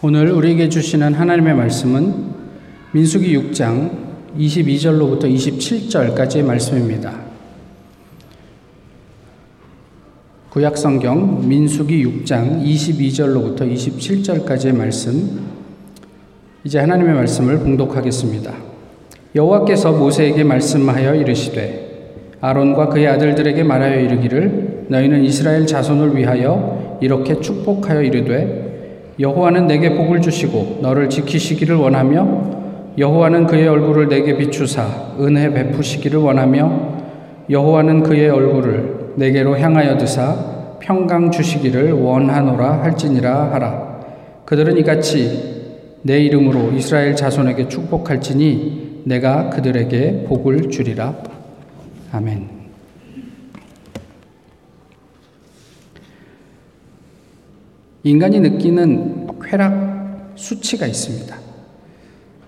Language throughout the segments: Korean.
오늘 우리에게 주시는 하나님의 말씀은 민수기 6장 22절로부터 27절까지의 말씀입니다. 구약 성경 민수기 6장 22절로부터 27절까지의 말씀 이제 하나님의 말씀을 봉독하겠습니다. 여호와께서 모세에게 말씀하여 이르시되 아론과 그의 아들들에게 말하여 이르기를 너희는 이스라엘 자손을 위하여 이렇게 축복하여 이르되 여호와는 내게 복을 주시고 너를 지키시기를 원하며 여호와는 그의 얼굴을 내게 비추사 은혜 베푸시기를 원하며 여호와는 그의 얼굴을 내게로 향하여 드사 평강 주시기를 원하노라 할지니라 하라 그들은 이같이 내 이름으로 이스라엘 자손에게 축복할지니 내가 그들에게 복을 주리라 아멘. 인간이 느끼는 쾌락 수치가 있습니다.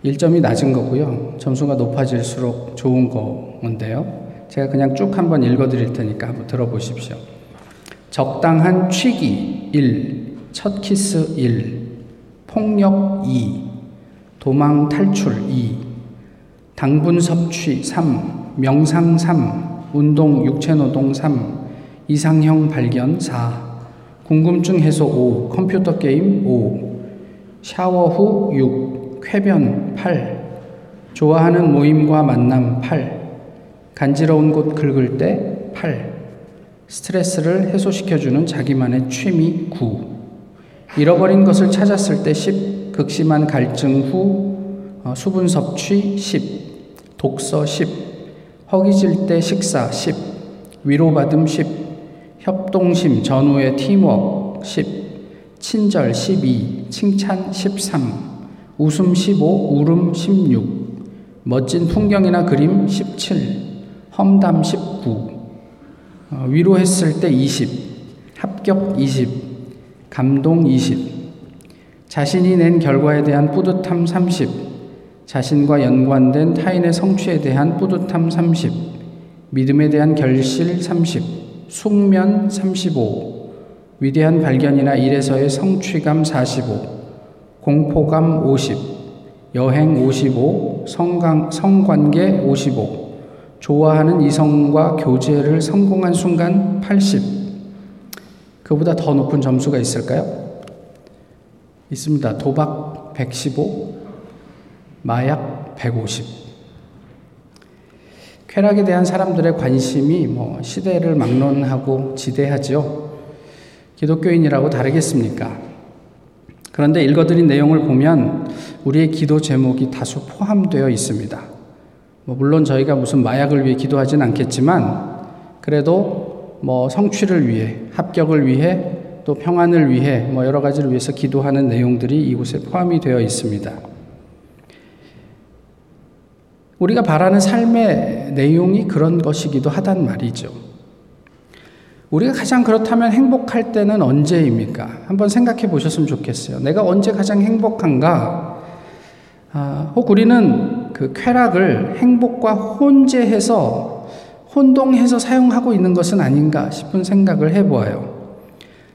1점이 낮은 거고요. 점수가 높아질수록 좋은 건데요. 제가 그냥 쭉 한번 읽어 드릴 테니까 한번 들어보십시오. 적당한 취기 1, 첫 키스 1, 폭력 2, 도망 탈출 2, 당분 섭취 3, 명상 3, 운동 육체 노동 3, 이상형 발견 4, 궁금증 해소 5, 컴퓨터 게임 5, 샤워 후 6, 쾌변 8, 좋아하는 모임과 만남 8, 간지러운 곳 긁을 때 8, 스트레스를 해소시켜주는 자기만의 취미 9, 잃어버린 것을 찾았을 때 10, 극심한 갈증 후 어, 수분 섭취 10, 독서 10, 허기질 때 식사 10, 위로받음 10, 협동심 전후의 팀워크 10, 친절 12, 칭찬 13, 웃음 15, 울음 16, 멋진 풍경이나 그림 17, 험담 19, 어, 위로했을 때 20, 합격 20, 감동 20, 자신이 낸 결과에 대한 뿌듯함 30, 자신과 연관된 타인의 성취에 대한 뿌듯함 30, 믿음에 대한 결실 30, 숙면 35, 위대한 발견이나 일에서의 성취감 45, 공포감 50, 여행 55, 성강, 성관계 55, 좋아하는 이성과 교제를 성공한 순간 80. 그보다 더 높은 점수가 있을까요? 있습니다. 도박 115, 마약 150. 쾌락에 대한 사람들의 관심이 뭐 시대를 막론하고 지대하죠. 기독교인이라고 다르겠습니까? 그런데 읽어드린 내용을 보면 우리의 기도 제목이 다소 포함되어 있습니다. 뭐 물론 저희가 무슨 마약을 위해 기도하진 않겠지만 그래도 뭐 성취를 위해 합격을 위해 또 평안을 위해 뭐 여러 가지를 위해서 기도하는 내용들이 이곳에 포함이 되어 있습니다. 우리가 바라는 삶의 내용이 그런 것이기도 하단 말이죠. 우리가 가장 그렇다면 행복할 때는 언제입니까? 한번 생각해 보셨으면 좋겠어요. 내가 언제 가장 행복한가? 아, 혹 우리는 그 쾌락을 행복과 혼재해서 혼동해서 사용하고 있는 것은 아닌가 싶은 생각을 해보아요.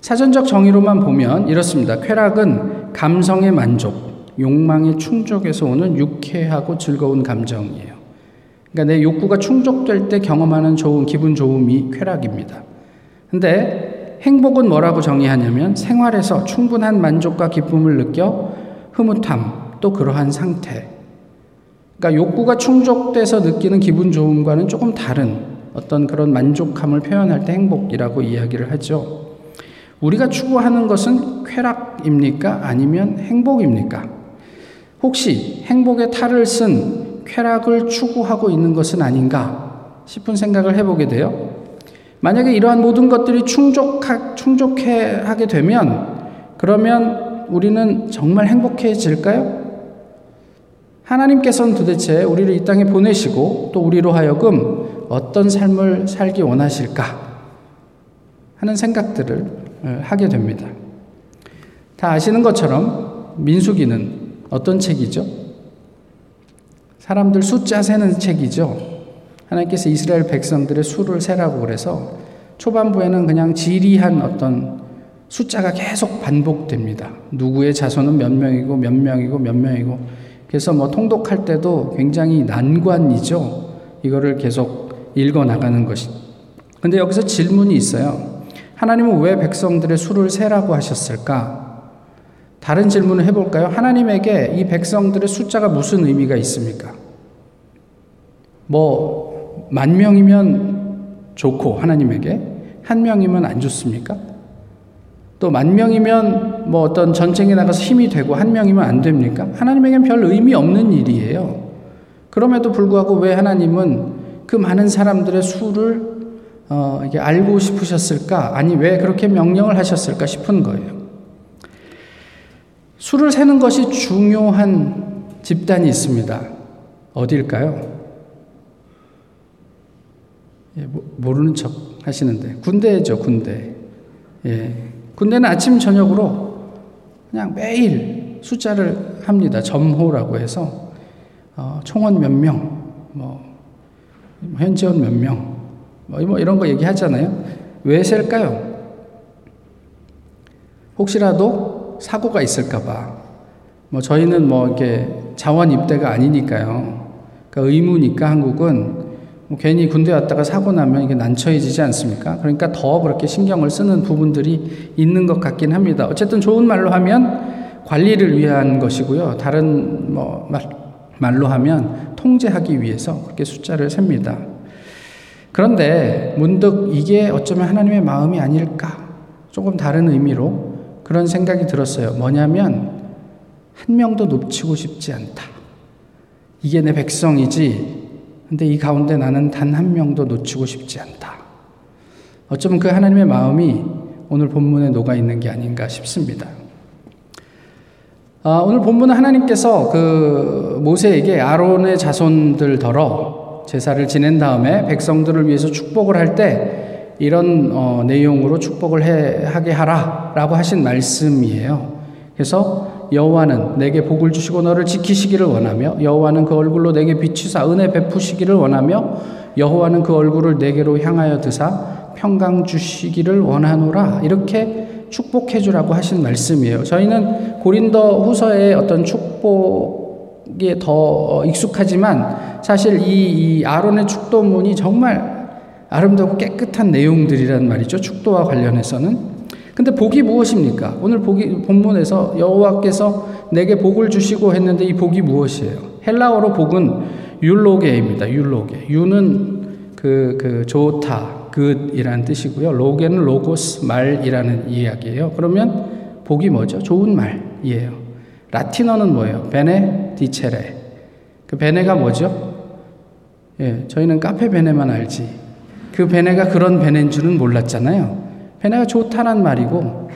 사전적 정의로만 보면 이렇습니다. 쾌락은 감성의 만족, 욕망의 충족에서 오는 유쾌하고 즐거운 감정이에요. 그러니까 내 욕구가 충족될 때 경험하는 좋은 기분 좋음이 쾌락입니다. 근데 행복은 뭐라고 정의하냐면 생활에서 충분한 만족과 기쁨을 느껴 흐뭇함 또 그러한 상태. 그러니까 욕구가 충족돼서 느끼는 기분 좋음과는 조금 다른 어떤 그런 만족함을 표현할 때 행복이라고 이야기를 하죠. 우리가 추구하는 것은 쾌락입니까? 아니면 행복입니까? 혹시 행복의 탈을 쓴 쾌락을 추구하고 있는 것은 아닌가 싶은 생각을 해보게 돼요. 만약에 이러한 모든 것들이 충족하, 충족해 하게 되면 그러면 우리는 정말 행복해질까요? 하나님께서는 도대체 우리를 이 땅에 보내시고 또 우리로 하여금 어떤 삶을 살기 원하실까 하는 생각들을 어, 하게 됩니다. 다 아시는 것처럼 민수기는 어떤 책이죠? 사람들 숫자 세는 책이죠. 하나님께서 이스라엘 백성들의 수를 세라고 그래서 초반부에는 그냥 지리한 어떤 숫자가 계속 반복됩니다. 누구의 자손은 몇 명이고 몇 명이고 몇 명이고 그래서 뭐 통독할 때도 굉장히 난관이죠. 이거를 계속 읽어 나가는 것이. 근데 여기서 질문이 있어요. 하나님은 왜 백성들의 수를 세라고 하셨을까? 다른 질문을 해볼까요? 하나님에게 이 백성들의 숫자가 무슨 의미가 있습니까? 뭐, 만 명이면 좋고, 하나님에게. 한 명이면 안 좋습니까? 또 만 명이면 뭐 어떤 전쟁에 나가서 힘이 되고 한 명이면 안 됩니까? 하나님에겐 별 의미 없는 일이에요. 그럼에도 불구하고 왜 하나님은 그 많은 사람들의 수를 어, 이게 알고 싶으셨을까? 아니, 왜 그렇게 명령을 하셨을까 싶은 거예요. 수를 세는 것이 중요한 집단이 있습니다. 어디일까요? 예, 모르는 척 하시는데 군대죠, 군대. 예, 군대는 아침 저녁으로 그냥 매일 숫자를 합니다. 점호라고 해서 어, 총원 몇 명, 뭐 현지원 몇 명, 뭐, 뭐 이런 거 얘기하잖아요. 왜 셀까요? 혹시라도 사고가 있을까봐. 뭐 저희는 뭐 이렇게 자원 입대가 아니니까요. 그러니까 의무니까 한국은 뭐 괜히 군대 왔다가 사고 나면 이게 난처해지지 않습니까? 그러니까 더 그렇게 신경을 쓰는 부분들이 있는 것 같긴 합니다. 어쨌든 좋은 말로 하면 관리를 위한 것이고요. 다른 뭐 말, 말로 하면 통제하기 위해서 그렇게 숫자를 셉니다. 그런데 문득 이게 어쩌면 하나님의 마음이 아닐까? 조금 다른 의미로 그런 생각이 들었어요. 뭐냐면 한 명도 놓치고 싶지 않다. 이게 내 백성이지. 근데 이 가운데 나는 단 한 명도 놓치고 싶지 않다. 어쩌면 그 하나님의 마음이 오늘 본문에 녹아 있는 게 아닌가 싶습니다. 아, 오늘 본문은 하나님께서 그 모세에게 아론의 자손들더러 제사를 지낸 다음에 백성들을 위해서 축복을 할 때 이런 어, 내용으로 축복을 해, 하게 하라라고 하신 말씀이에요. 그래서 여호와는 내게 복을 주시고 너를 지키시기를 원하며 여호와는 그 얼굴로 내게 비추사 은혜 베푸시기를 원하며 여호와는 그 얼굴을 내게로 향하여 드사 평강 주시기를 원하노라 이렇게 축복해 주라고 하신 말씀이에요. 저희는 고린도 후서의 어떤 축복에 더 익숙하지만 사실 이, 이 아론의 축도문이 정말 아름답고 깨끗한 내용들이란 말이죠. 축도와 관련해서는. 근데 복이 무엇입니까? 오늘 복이 본문에서 여호와께서 내게 복을 주시고 했는데 이 복이 무엇이에요? 헬라어로 복은 율로게입니다. 율로게. 유는 그, 그 좋다, good이라는 뜻이고요. 로게는 로고스 말이라는 이야기예요. 그러면 복이 뭐죠? 좋은 말이에요. 라틴어는 뭐예요? 베네 디체레. 그 베네가 뭐죠? 예, 저희는 카페 베네만 알지. 그 베네가 그런 베네인 줄은 몰랐잖아요. 베네가 좋다는 말이고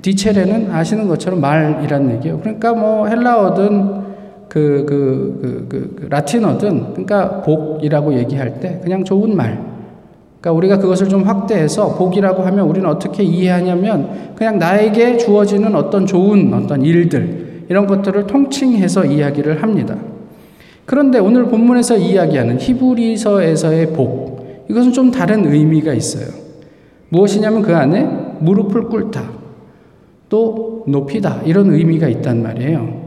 디체레는 아시는 것처럼 말이란 얘기예요. 그러니까 뭐 헬라어든 그, 그, 그, 그, 그 라틴어든 그러니까 복이라고 얘기할 때 그냥 좋은 말 그러니까 우리가 그것을 좀 확대해서 복이라고 하면 우리는 어떻게 이해하냐면 그냥 나에게 주어지는 어떤 좋은 어떤 일들 이런 것들을 통칭해서 이야기를 합니다. 그런데 오늘 본문에서 이야기하는 히브리서에서의 복 이것은 좀 다른 의미가 있어요. 무엇이냐면 그 안에 무릎을 꿇다 또 높이다 이런 의미가 있단 말이에요.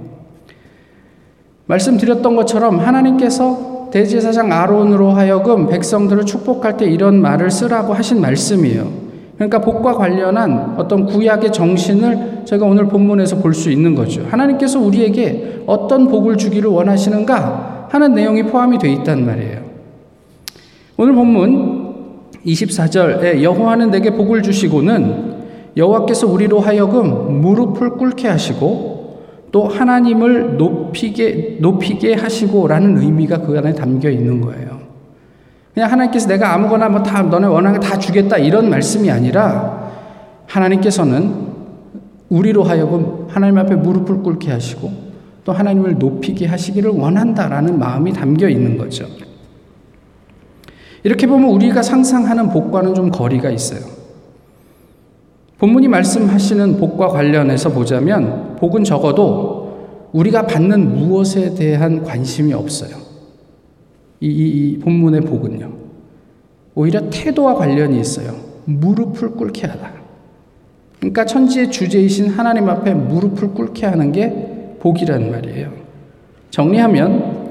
말씀드렸던 것처럼 하나님께서 대제사장 아론으로 하여금 백성들을 축복할 때 이런 말을 쓰라고 하신 말씀이에요. 그러니까 복과 관련한 어떤 구약의 정신을 제가 오늘 본문에서 볼 수 있는 거죠. 하나님께서 우리에게 어떤 복을 주기를 원하시는가 하는 내용이 포함이 되어 있단 말이에요. 오늘 본문 24절에 여호와는 내게 복을 주시고는 여호와께서 우리로 하여금 무릎을 꿇게 하시고 또 하나님을 높이게, 높이게 하시고라는 의미가 그 안에 담겨 있는 거예요. 그냥 하나님께서 내가 아무거나 뭐 다 너네 원하는 다 주겠다 이런 말씀이 아니라 하나님께서는 우리로 하여금 하나님 앞에 무릎을 꿇게 하시고 또 하나님을 높이게 하시기를 원한다라는 마음이 담겨 있는 거죠. 이렇게 보면 우리가 상상하는 복과는 좀 거리가 있어요. 본문이 말씀하시는 복과 관련해서 보자면 복은 적어도 우리가 받는 무엇에 대한 관심이 없어요. 이, 이, 이 본문의 복은요. 오히려 태도와 관련이 있어요. 무릎을 꿇게 하다. 그러니까 천지의 주제이신 하나님 앞에 무릎을 꿇게 하는 게 복이란 말이에요. 정리하면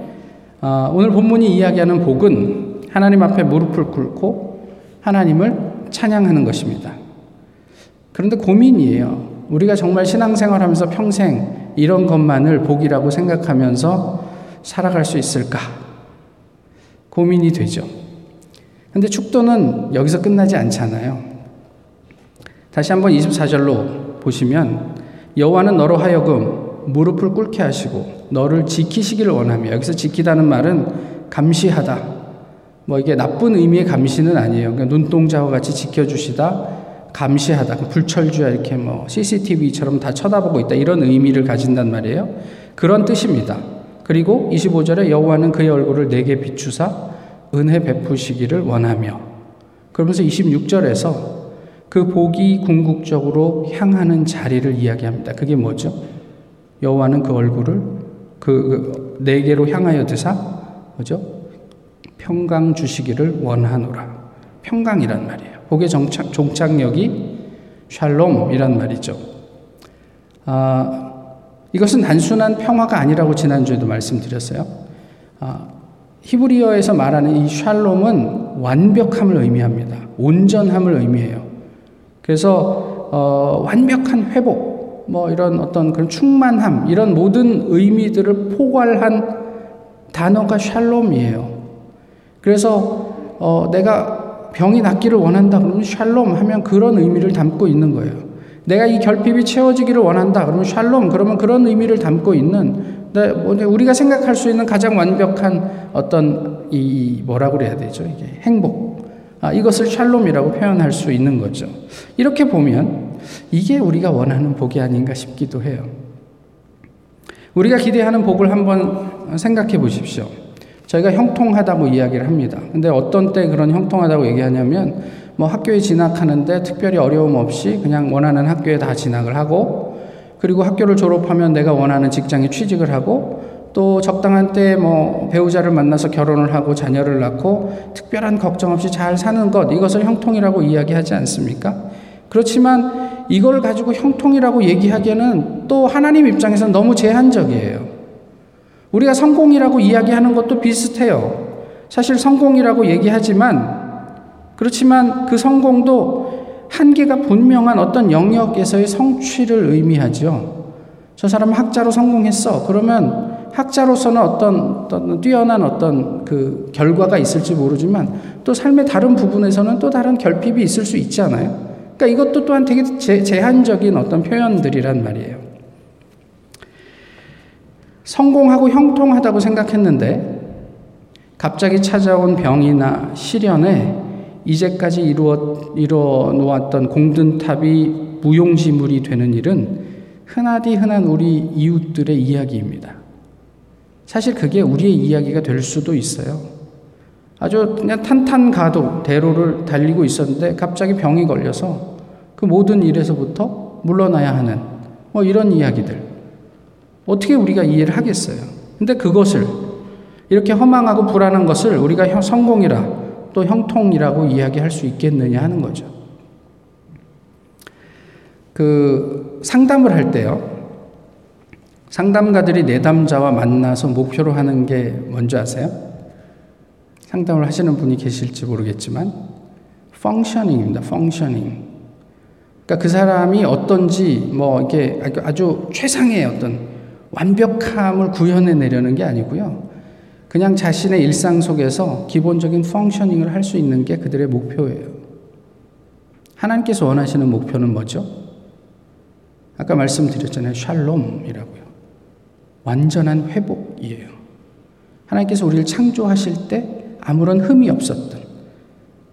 어, 오늘 본문이 이야기하는 복은 하나님 앞에 무릎을 꿇고 하나님을 찬양하는 것입니다. 그런데 고민이에요. 우리가 정말 신앙생활 하면서 평생 이런 것만을 복이라고 생각하면서 살아갈 수 있을까? 고민이 되죠. 근데 축도는 여기서 끝나지 않잖아요. 다시 한번 24절로 보시면 여호와는 너로 하여금 무릎을 꿇게 하시고 너를 지키시기를 원하며 여기서 지키다는 말은 감시하다. 뭐 이게 나쁜 의미의 감시는 아니에요. 그러니까 눈동자와 같이 지켜주시다. 감시하다. 그 불철주야 이렇게 뭐 CCTV처럼 다 쳐다보고 있다. 이런 의미를 가진단 말이에요. 그런 뜻입니다. 그리고 25절에 여호와는 그의 얼굴을 내게 비추사 은혜 베푸시기를 원하며 그러면서 26절에서 그 복이 궁극적으로 향하는 자리를 이야기합니다. 그게 뭐죠? 여호와는 그 얼굴을 그, 그 내게로 향하여 드사 뭐죠? 평강 주시기를 원하노라. 평강이란 말이에요. 복의 정착, 종착역이 샬롬이란 말이죠. 아, 이것은 단순한 평화가 아니라고 지난주에도 말씀드렸어요. 아, 히브리어에서 말하는 이 샬롬은 완벽함을 의미합니다. 온전함을 의미해요. 그래서 어, 완벽한 회복, 뭐 이런 어떤 그런 충만함, 이런 모든 의미들을 포괄한 단어가 샬롬이에요. 그래서 어, 내가 병이 낫기를 원한다 그러면 샬롬 하면 그런 의미를 담고 있는 거예요. 내가 이 결핍이 채워지기를 원한다 그러면 샬롬 그러면 그런 의미를 담고 있는 네, 뭐 우리가 생각할 수 있는 가장 완벽한 어떤 이 뭐라고 그래야 되죠 이게 행복 아, 이것을 샬롬이라고 표현할 수 있는 거죠. 이렇게 보면 이게 우리가 원하는 복이 아닌가 싶기도 해요. 우리가 기대하는 복을 한번 생각해 보십시오. 저희가 형통하다고 이야기를 합니다. 근데 어떤 때 그런 형통하다고 얘기하냐면 뭐 학교에 진학하는데 특별히 어려움 없이 그냥 원하는 학교에 다 진학을 하고 그리고 학교를 졸업하면 내가 원하는 직장에 취직을 하고 또 적당한 때뭐 배우자를 만나서 결혼을 하고 자녀를 낳고 특별한 걱정 없이 잘 사는 것 이것을 형통이라고 이야기하지 않습니까? 그렇지만 이걸 가지고 형통이라고 얘기하기에는 또 하나님 입장에서 너무 제한적이에요. 우리가 성공이라고 이야기하는 것도 비슷해요. 사실 성공이라고 얘기하지만 그렇지만 그 성공도 한계가 분명한 어떤 영역에서의 성취를 의미하죠. 저 사람은 학자로 성공했어. 그러면 학자로서는 어떤, 어떤 뛰어난 어떤 그 결과가 있을지 모르지만 또 삶의 다른 부분에서는 또 다른 결핍이 있을 수 있잖아요. 그러니까 이것도 또한 되게 제, 제한적인 어떤 표현들이란 말이에요. 성공하고 형통하다고 생각했는데 갑자기 찾아온 병이나 시련에 이제까지 이루어, 이루어 놓았던 공든탑이 무용지물이 되는 일은 흔하디 흔한 우리 이웃들의 이야기입니다. 사실 그게 우리의 이야기가 될 수도 있어요. 아주 그냥 탄탄가도 대로를 달리고 있었는데 갑자기 병이 걸려서 그 모든 일에서부터 물러나야 하는 뭐 이런 이야기들. 어떻게 우리가 이해를 하겠어요? 근데 그것을 이렇게 허망하고 불안한 것을 우리가 성공이라 또 형통이라고 이야기할 수 있겠느냐 하는 거죠. 그 상담을 할 때요. 상담가들이 내담자와 만나서 목표로 하는 게 뭔지 아세요? 상담을 하시는 분이 계실지 모르겠지만 펑셔닝입니다. 펑셔닝. 그러니까 그 사람이 어떤지 뭐 이게 아주 최상의 어떤 완벽함을 구현해 내려는 게 아니고요. 그냥 자신의 일상 속에서 기본적인 펑셔닝을 할 수 있는 게 그들의 목표예요. 하나님께서 원하시는 목표는 뭐죠? 아까 말씀드렸잖아요. 샬롬이라고요. 완전한 회복이에요. 하나님께서 우리를 창조하실 때 아무런 흠이 없었던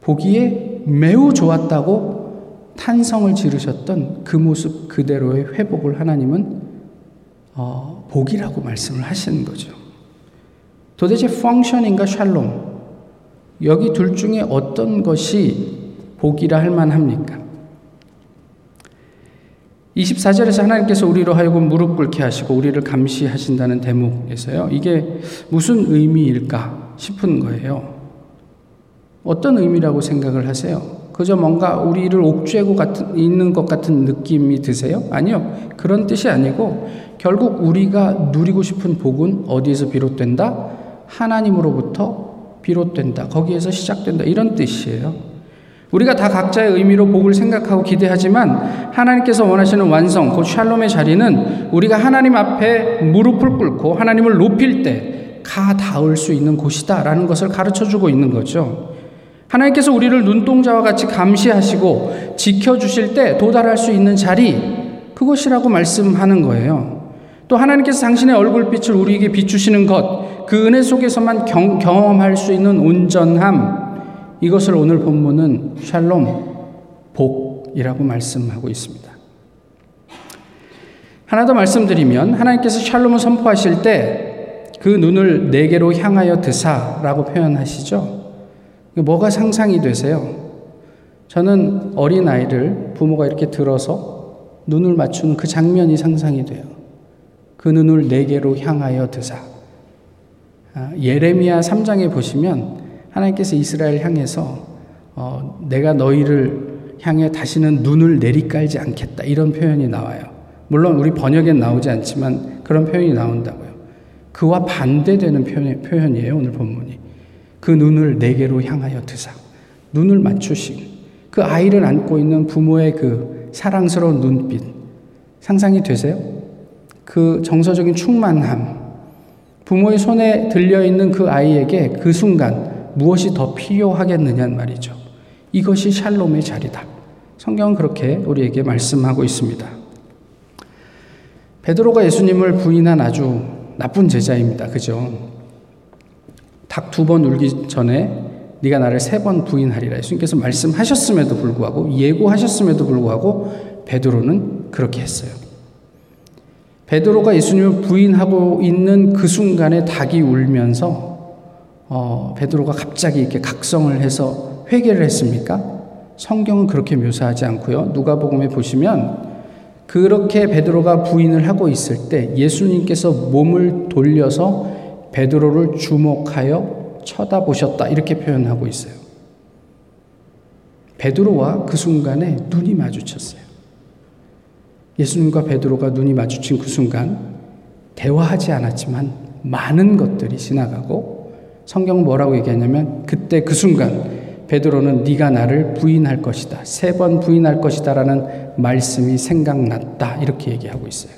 보기에 매우 좋았다고 탄성을 지르셨던 그 모습 그대로의 회복을 하나님은 어, 복이라고 말씀을 하시는 거죠. 도대체 펑션인가 샬롬 여기 둘 중에 어떤 것이 복이라 할 만합니까? 24절에서 하나님께서 우리로 하여금 무릎 꿇게 하시고 우리를 감시하신다는 대목에서요. 이게 무슨 의미일까 싶은 거예요. 어떤 의미라고 생각을 하세요? 그저 뭔가 우리를 옥죄고 같은, 있는 것 같은 느낌이 드세요? 아니요. 그런 뜻이 아니고 결국 우리가 누리고 싶은 복은 어디에서 비롯된다? 하나님으로부터 비롯된다. 거기에서 시작된다. 이런 뜻이에요. 우리가 다 각자의 의미로 복을 생각하고 기대하지만 하나님께서 원하시는 완성, 곧 샬롬의 자리는 우리가 하나님 앞에 무릎을 꿇고 하나님을 높일 때 가 닿을 수 있는 곳이다라는 것을 가르쳐 주고 있는 거죠. 하나님께서 우리를 눈동자와 같이 감시하시고 지켜주실 때 도달할 수 있는 자리, 그것이라고 말씀하는 거예요. 또 하나님께서 당신의 얼굴빛을 우리에게 비추시는 것, 그 은혜 속에서만 경, 경험할 수 있는 온전함, 이것을 오늘 본문은 샬롬, 복이라고 말씀하고 있습니다. 하나 더 말씀드리면 하나님께서 샬롬을 선포하실 때 그 눈을 내게로 향하여 드사라고 표현하시죠. 뭐가 상상이 되세요? 저는 어린 아이를 부모가 이렇게 들어서 눈을 맞추는 그 장면이 상상이 돼요. 그 눈을 내게로 향하여 드사. 아, 예레미야 3장에 보시면 하나님께서 이스라엘 향해서 어, 내가 너희를 향해 다시는 눈을 내리깔지 않겠다 이런 표현이 나와요. 물론 우리 번역엔 나오지 않지만 그런 표현이 나온다고요. 그와 반대되는 표현, 이에요 오늘 본문이. 그 눈을 내게로 향하여 드사. 눈을 맞추신 그 아이를 안고 있는 부모의 그 사랑스러운 눈빛. 상상이 되세요? 그 정서적인 충만함. 부모의 손에 들려있는 그 아이에게 그 순간 무엇이 더 필요하겠느냐는 말이죠. 이것이 샬롬의 자리다. 성경은 그렇게 우리에게 말씀하고 있습니다. 베드로가 예수님을 부인한 아주 나쁜 제자입니다. 그죠? 닭 두 번 울기 전에 네가 나를 세 번 부인하리라. 예수님께서 말씀하셨음에도 불구하고 예고하셨음에도 불구하고 베드로는 그렇게 했어요. 베드로가 예수님을 부인하고 있는 그 순간에 닭이 울면서 어, 베드로가 갑자기 이렇게 각성을 해서 회개를 했습니까? 성경은 그렇게 묘사하지 않고요. 누가복음에 보시면 그렇게 베드로가 부인을 하고 있을 때 예수님께서 몸을 돌려서 베드로를 주목하여 쳐다보셨다 이렇게 표현하고 있어요. 베드로와 그 순간에 눈이 마주쳤어요. 예수님과 베드로가 눈이 마주친 그 순간 대화하지 않았지만 많은 것들이 지나가고 성경 뭐라고 얘기하냐면 그때 그 순간 베드로는 네가 나를 부인할 것이다. 세 번 부인할 것이다라는 말씀이 생각났다. 이렇게 얘기하고 있어요.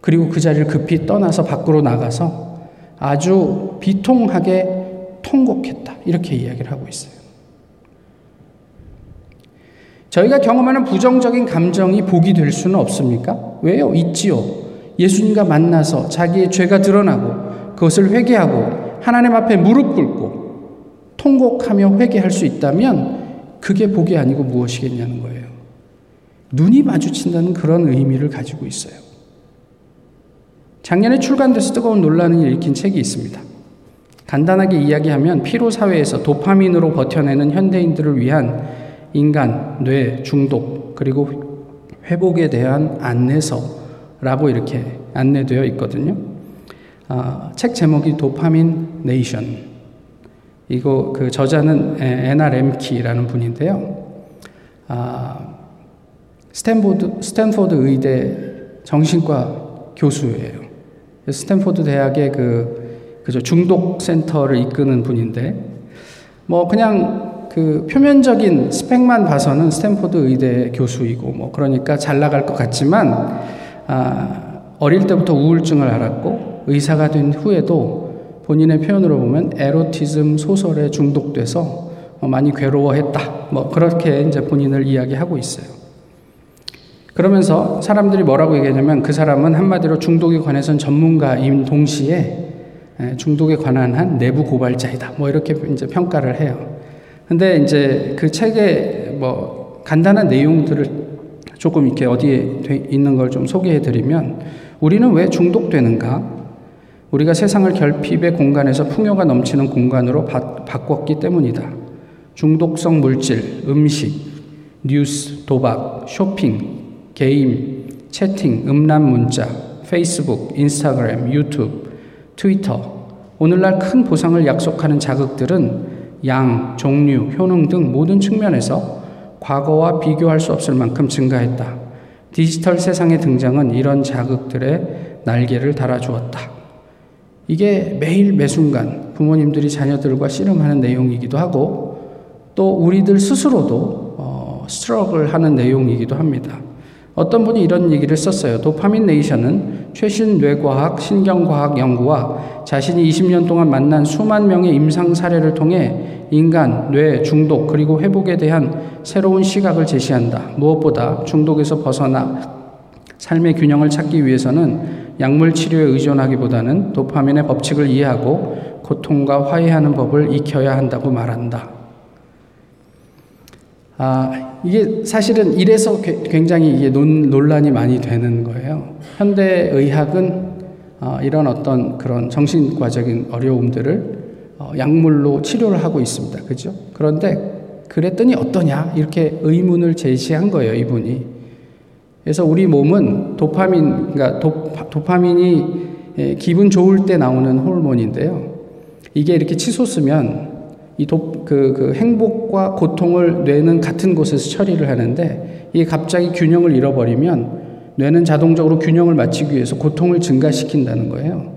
그리고 그 자리를 급히 떠나서 밖으로 나가서 아주 비통하게 통곡했다. 이렇게 이야기를 하고 있어요. 저희가 경험하는 부정적인 감정이 복이 될 수는 없습니까? 왜요? 있지요. 예수님과 만나서 자기의 죄가 드러나고 그것을 회개하고 하나님 앞에 무릎 꿇고 통곡하며 회개할 수 있다면 그게 복이 아니고 무엇이겠냐는 거예요. 눈이 마주친다는 그런 의미를 가지고 있어요. 작년에 출간돼서 뜨거운 논란을 일으킨 책이 있습니다. 간단하게 이야기하면 피로 사회에서 도파민으로 버텨내는 현대인들을 위한 인간, 뇌, 중독, 그리고 회복에 대한 안내서라고 이렇게 안내되어 있거든요. 아, 책 제목이 Dopamine Nation. 이거 그 저자는 애나 렘키라는 분인데요. 아, 스탠포드 스탠포드 의대 정신과 교수예요. 스탠포드 대학의 그 그죠 중독 센터를 이끄는 분인데 뭐 그냥 그 표면적인 스펙만 봐서는 스탠포드 의대 교수이고 뭐 그러니까 잘 나갈 것 같지만 아, 어릴 때부터 우울증을 앓았고 의사가 된 후에도 본인의 표현으로 보면 에로티즘 소설에 중독돼서 뭐 많이 괴로워했다. 뭐 그렇게 이제 본인을 이야기하고 있어요. 그러면서 사람들이 뭐라고 얘기하냐면 그 사람은 한마디로 중독에 관해서는 전문가인 동시에 중독에 관한 한 내부 고발자이다. 뭐 이렇게 이제 평가를 해요. 근데 이제 그 책에 뭐 간단한 내용들을 조금 이렇게 어디에 있는 걸 좀 소개해 드리면 우리는 왜 중독되는가? 우리가 세상을 결핍의 공간에서 풍요가 넘치는 공간으로 바, 바꿨기 때문이다. 중독성 물질, 음식, 뉴스, 도박, 쇼핑, 게임, 채팅, 음란 문자, 페이스북, 인스타그램, 유튜브, 트위터, 오늘날 큰 보상을 약속하는 자극들은 양, 종류, 효능 등 모든 측면에서 과거와 비교할 수 없을 만큼 증가했다. 디지털 세상의 등장은 이런 자극들의 날개를 달아주었다. 이게 매일 매순간 부모님들이 자녀들과 씨름하는 내용이기도 하고 또 우리들 스스로도 어, 스트럭을 하는 내용이기도 합니다. 어떤 분이 이런 얘기를 썼어요. 도파민 네이션은 최신 뇌과학, 신경과학 연구와 자신이 20년 동안 만난 수만 명의 임상 사례를 통해 인간, 뇌, 중독, 그리고 회복에 대한 새로운 시각을 제시한다. 무엇보다 중독에서 벗어나 삶의 균형을 찾기 위해서는 약물 치료에 의존하기보다는 도파민의 법칙을 이해하고 고통과 화해하는 법을 익혀야 한다고 말한다. 아, 이게 사실은 이래서 굉장히 이게 논, 논란이 많이 되는 거예요. 현대 의학은 어, 이런 어떤 그런 정신과적인 어려움들을 어, 약물로 치료를 하고 있습니다. 그죠? 그런데 그랬더니 어떠냐? 이렇게 의문을 제시한 거예요, 이분이. 그래서 우리 몸은 도파민, 그러니까 도, 도파민이 예, 기분 좋을 때 나오는 호르몬인데요. 이게 이렇게 치솟으면 이 도, 그, 그 행복과 고통을 뇌는 같은 곳에서 처리를 하는데 이게 갑자기 균형을 잃어버리면 뇌는 자동적으로 균형을 맞추기 위해서 고통을 증가시킨다는 거예요.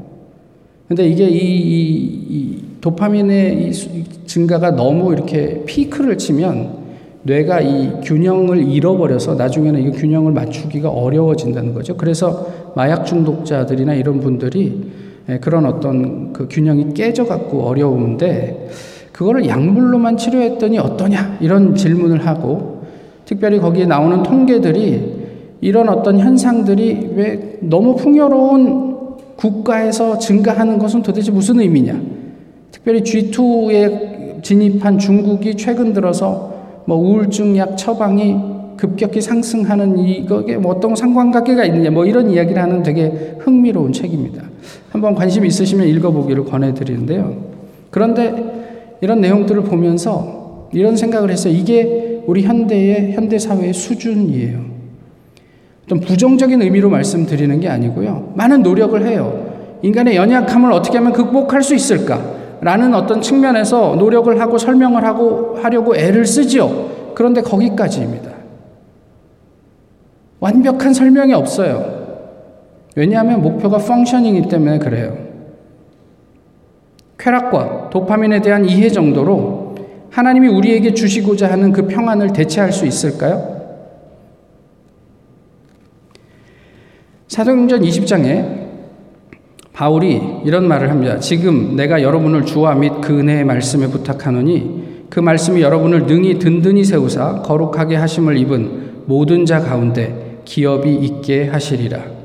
근데 이게 이, 이, 이 도파민의 이 증가가 너무 이렇게 피크를 치면 뇌가 이 균형을 잃어버려서 나중에는 이 균형을 맞추기가 어려워진다는 거죠. 그래서 마약 중독자들이나 이런 분들이 예, 그런 어떤 그 균형이 깨져갖고 어려운데 그거를 약물로만 치료했더니 어떠냐 이런 질문을 하고 특별히 거기에 나오는 통계들이 이런 어떤 현상들이 왜 너무 풍요로운 국가에서 증가하는 것은 도대체 무슨 의미냐? 특별히 G2에 진입한 중국이 최근 들어서 뭐 우울증 약 처방이 급격히 상승하는 이거에 뭐 어떤 상관관계가 있느냐 뭐 이런 이야기를 하는 되게 흥미로운 책입니다. 한번 관심 있으시면 읽어보기를 권해드리는데요. 그런데 이런 내용들을 보면서 이런 생각을 했어요. 이게 우리 현대의 현대 사회의 수준이에요. 좀 부정적인 의미로 말씀드리는 게 아니고요. 많은 노력을 해요. 인간의 연약함을 어떻게 하면 극복할 수 있을까? 라는 어떤 측면에서 노력을 하고 설명을 하고 하려고 애를 쓰지요. 그런데 거기까지입니다. 완벽한 설명이 없어요. 왜냐하면 목표가 펑셔닝이기 때문에 그래요. 쾌락과 도파민에 대한 이해 정도로 하나님이 우리에게 주시고자 하는 그 평안을 대체할 수 있을까요? 사도행전 20장에 바울이 이런 말을 합니다. 지금 내가 여러분을 주와 및 그 은혜의 말씀에 부탁하노니 그 말씀이 여러분을 능히 든든히 세우사 거룩하게 하심을 입은 모든 자 가운데 기업이 있게 하시리라.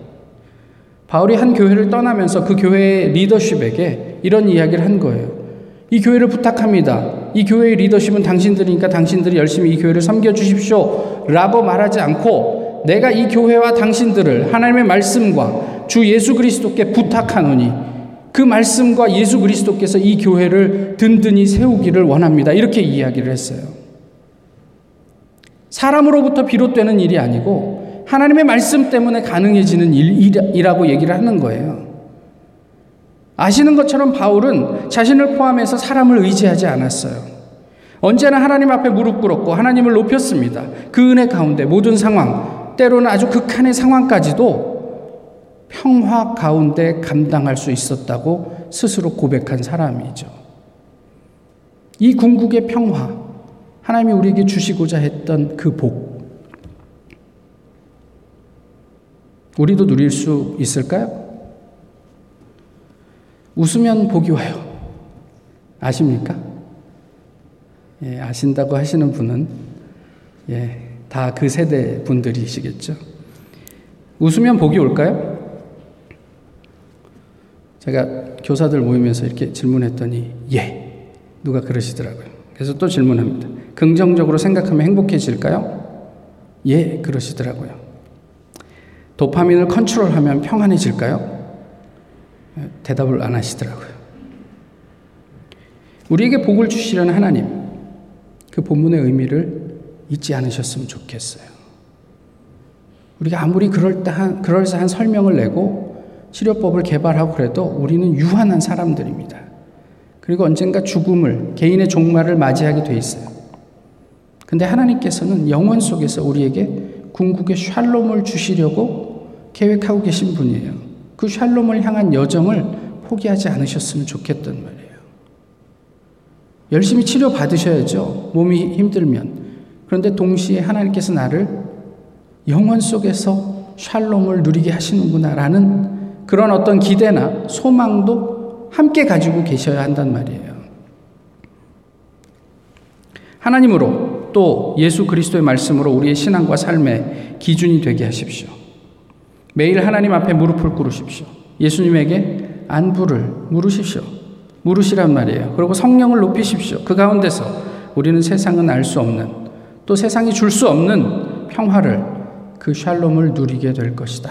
바울이 한 교회를 떠나면서 그 교회의 리더십에게 이런 이야기를 한 거예요. 이 교회를 부탁합니다. 이 교회의 리더십은 당신들이니까 당신들이 열심히 이 교회를 섬겨 주십시오. 라고 말하지 않고 내가 이 교회와 당신들을 하나님의 말씀과 주 예수 그리스도께 부탁하노니 그 말씀과 예수 그리스도께서 이 교회를 든든히 세우기를 원합니다. 이렇게 이야기를 했어요. 사람으로부터 비롯되는 일이 아니고 하나님의 말씀 때문에 가능해지는 일 이라고 얘기를 하는 거예요. 아시는 것처럼 바울은 자신을 포함해서 사람을 의지하지 않았어요. 언제나 하나님 앞에 무릎 꿇었고 하나님을 높였습니다. 그 은혜 가운데 모든 상황, 때로는 아주 극한의 상황까지도 평화 가운데 감당할 수 있었다고 스스로 고백한 사람이죠. 이 궁극의 평화, 하나님이 우리에게 주시고자 했던 그 복, 우리도 누릴 수 있을까요? 웃으면 복이 와요. 아십니까? 예, 아신다고 하시는 분은 예, 다 그 세대 분들이시겠죠. 웃으면 복이 올까요? 제가 교사들 모이면서 이렇게 질문했더니 예 누가 그러시더라고요. 그래서 또 질문합니다. 긍정적으로 생각하면 행복해질까요? 예 그러시더라고요. 도파민을 컨트롤하면 평안해질까요? 대답을 안 하시더라고요. 우리에게 복을 주시려는 하나님, 그 본문의 의미를 잊지 않으셨으면 좋겠어요. 우리가 아무리 그럴듯한, 그럴싸한 설명을 내고 치료법을 개발하고 그래도 우리는 유한한 사람들입니다. 그리고 언젠가 죽음을, 개인의 종말을 맞이하게 돼 있어요. 근데 하나님께서는 영원 속에서 우리에게 궁극의 샬롬을 주시려고 계획하고 계신 분이에요. 그 샬롬을 향한 여정을 포기하지 않으셨으면 좋겠단 말이에요. 열심히 치료 받으셔야죠. 몸이 힘들면. 그런데 동시에 하나님께서 나를 영원 속에서 샬롬을 누리게 하시는구나라는 그런 어떤 기대나 소망도 함께 가지고 계셔야 한단 말이에요. 하나님으로 또 예수 그리스도의 말씀으로 우리의 신앙과 삶의 기준이 되게 하십시오. 매일 하나님 앞에 무릎을 꿇으십시오. 예수님에게 안부를 물으십시오. 물으시란 말이에요. 그리고 성령을 높이십시오. 그 가운데서 우리는 세상은 알 수 없는 또 세상이 줄 수 없는 평화를 그 샬롬을 누리게 될 것이다.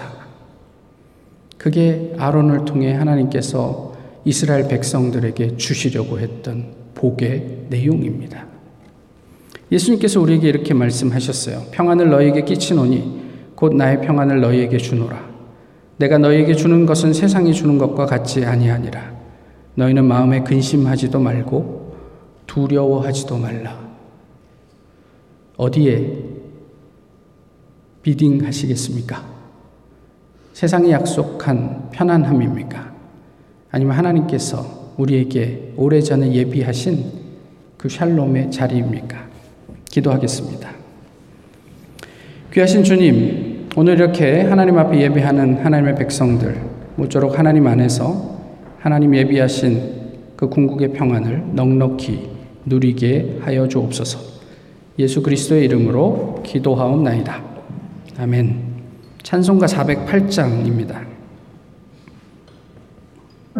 그게 아론을 통해 하나님께서 이스라엘 백성들에게 주시려고 했던 복의 내용입니다. 예수님께서 우리에게 이렇게 말씀하셨어요. 평안을 너희에게 끼치노니 곧 나의 평안을 너희에게 주노라. 내가 너희에게 주는 것은 세상이 주는 것과 같지 아니하니라. 너희는 마음에 근심하지도 말고 두려워하지도 말라. 어디에 비딩 하시겠습니까? 세상이 약속한 편안함입니까? 아니면 하나님께서 우리에게 오래전에 예비하신 그 샬롬의 자리입니까? 기도하겠습니다. 귀하신 주님, 오늘 이렇게 하나님 앞에 예배하는 하나님의 백성들, 모쪼록 하나님 안에서 하나님 예비하신 그 궁극의 평안을 넉넉히 누리게 하여 주옵소서. 예수 그리스도의 이름으로 기도하옵나이다. 아멘. 찬송가 408장입니다.